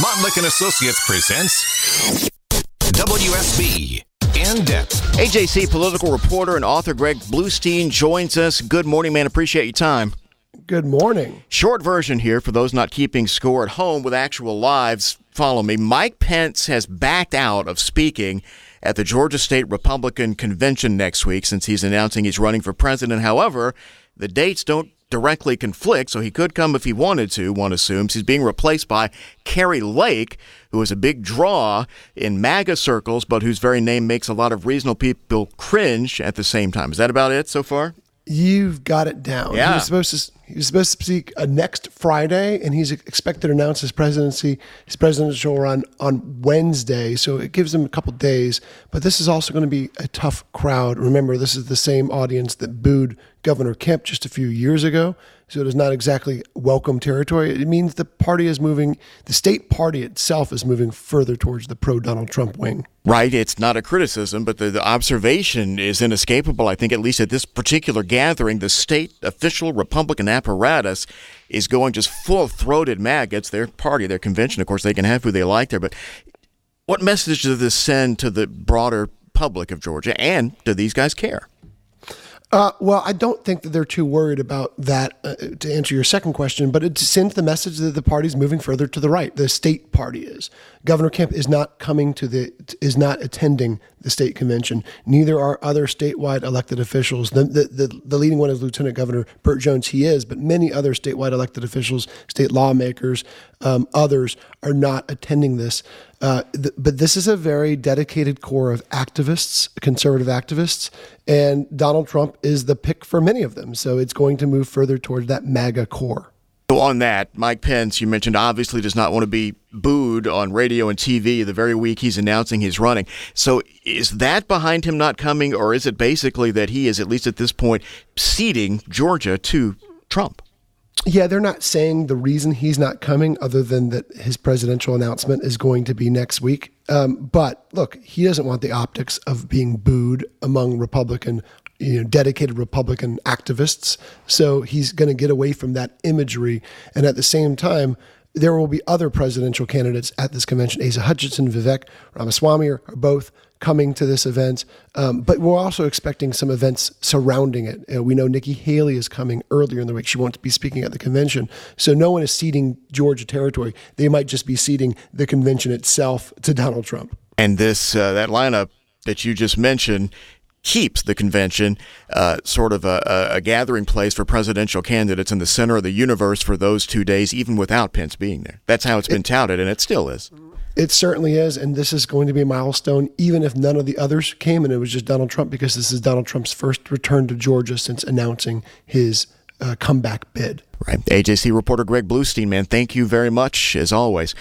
Montlick and Associates presents WSB in depth. AJC political reporter and author Greg Bluestein joins us. Good morning, man. Appreciate your time. Good morning. Short version here for those not keeping score at home with actual lives. Follow me. Mike Pence has backed out of speaking at the Georgia State Republican Convention next week since he's announcing he's running for president. However, the dates don't directly conflict, so he could come if he wanted to, one assumes. He's being replaced by Kari Lake, who is a big draw in MAGA circles, but whose very name makes a lot of reasonable people cringe at the same time. Is that about it so far? You've got it down. Yeah. He was supposed to he was supposed to speak uh, next Friday, and he's expected to announce his presidency, his presidential run on Wednesday. So it gives him a couple days. But this is also going to be a tough crowd. Remember, this is the same audience that booed Governor Kemp just a few years ago. So it is not exactly welcome territory. It means the party is moving, the state party itself is moving further towards the pro Donald Trump wing. Right. It's not a criticism, but the, the, observation is inescapable. I think, at least at this particular gathering, the state official Republican apparatus is going just full throated MAGA. It's their party, their convention. Of course, they can have who they like there. But what message does this send to the broader public of Georgia? And do these guys care? Uh, well, I don't think that they're too worried about that. Uh, to answer your second question, but it sends the message that the party's moving further to the right. The state party is. Governor Kemp is not coming to the is not attending the state convention. Neither are other statewide elected officials. The the, the, the leading one is Lieutenant Governor Burt Jones. He is, but many other statewide elected officials, state lawmakers, um, others are not attending this. Uh, th- but this is a very dedicated core of activists, conservative activists, and Donald Trump is the pick for many of them. So it's going to move further towards that MAGA core. So on that, Mike Pence, you mentioned, obviously does not want to be booed on radio and TV the very week he's announcing he's running. So is that behind him not coming, or is it basically that he is, at least at this point, ceding Georgia to Trump? Yeah, they're not saying the reason he's not coming, other than that his presidential announcement is going to be next week. Um, but look, he doesn't want the optics of being booed among Republican, you know, dedicated Republican activists. So he's going to get away from that imagery, and at the same time, there will be other presidential candidates at this convention. Asa Hutchinson, Vivek Ramaswamy are, both coming to this event, um, but we're also expecting some events surrounding it. Uh, we know Nikki Haley is coming earlier in the week. She won't be speaking at the convention. So no one is ceding Georgia territory. They might just be ceding the convention itself to Donald Trump. And this, uh, that lineup that you just mentioned, keeps the convention uh, sort of a, a, gathering place for presidential candidates in the center of the universe for those two days, even without Pence being there. That's how it's been touted, and it still is. It certainly is, and this is going to be a milestone, even if none of the others came and it was just Donald Trump, because this is Donald Trump's first return to Georgia since announcing his uh, comeback bid. Right. AJC reporter Greg Bluestein, man, thank you very much, as always.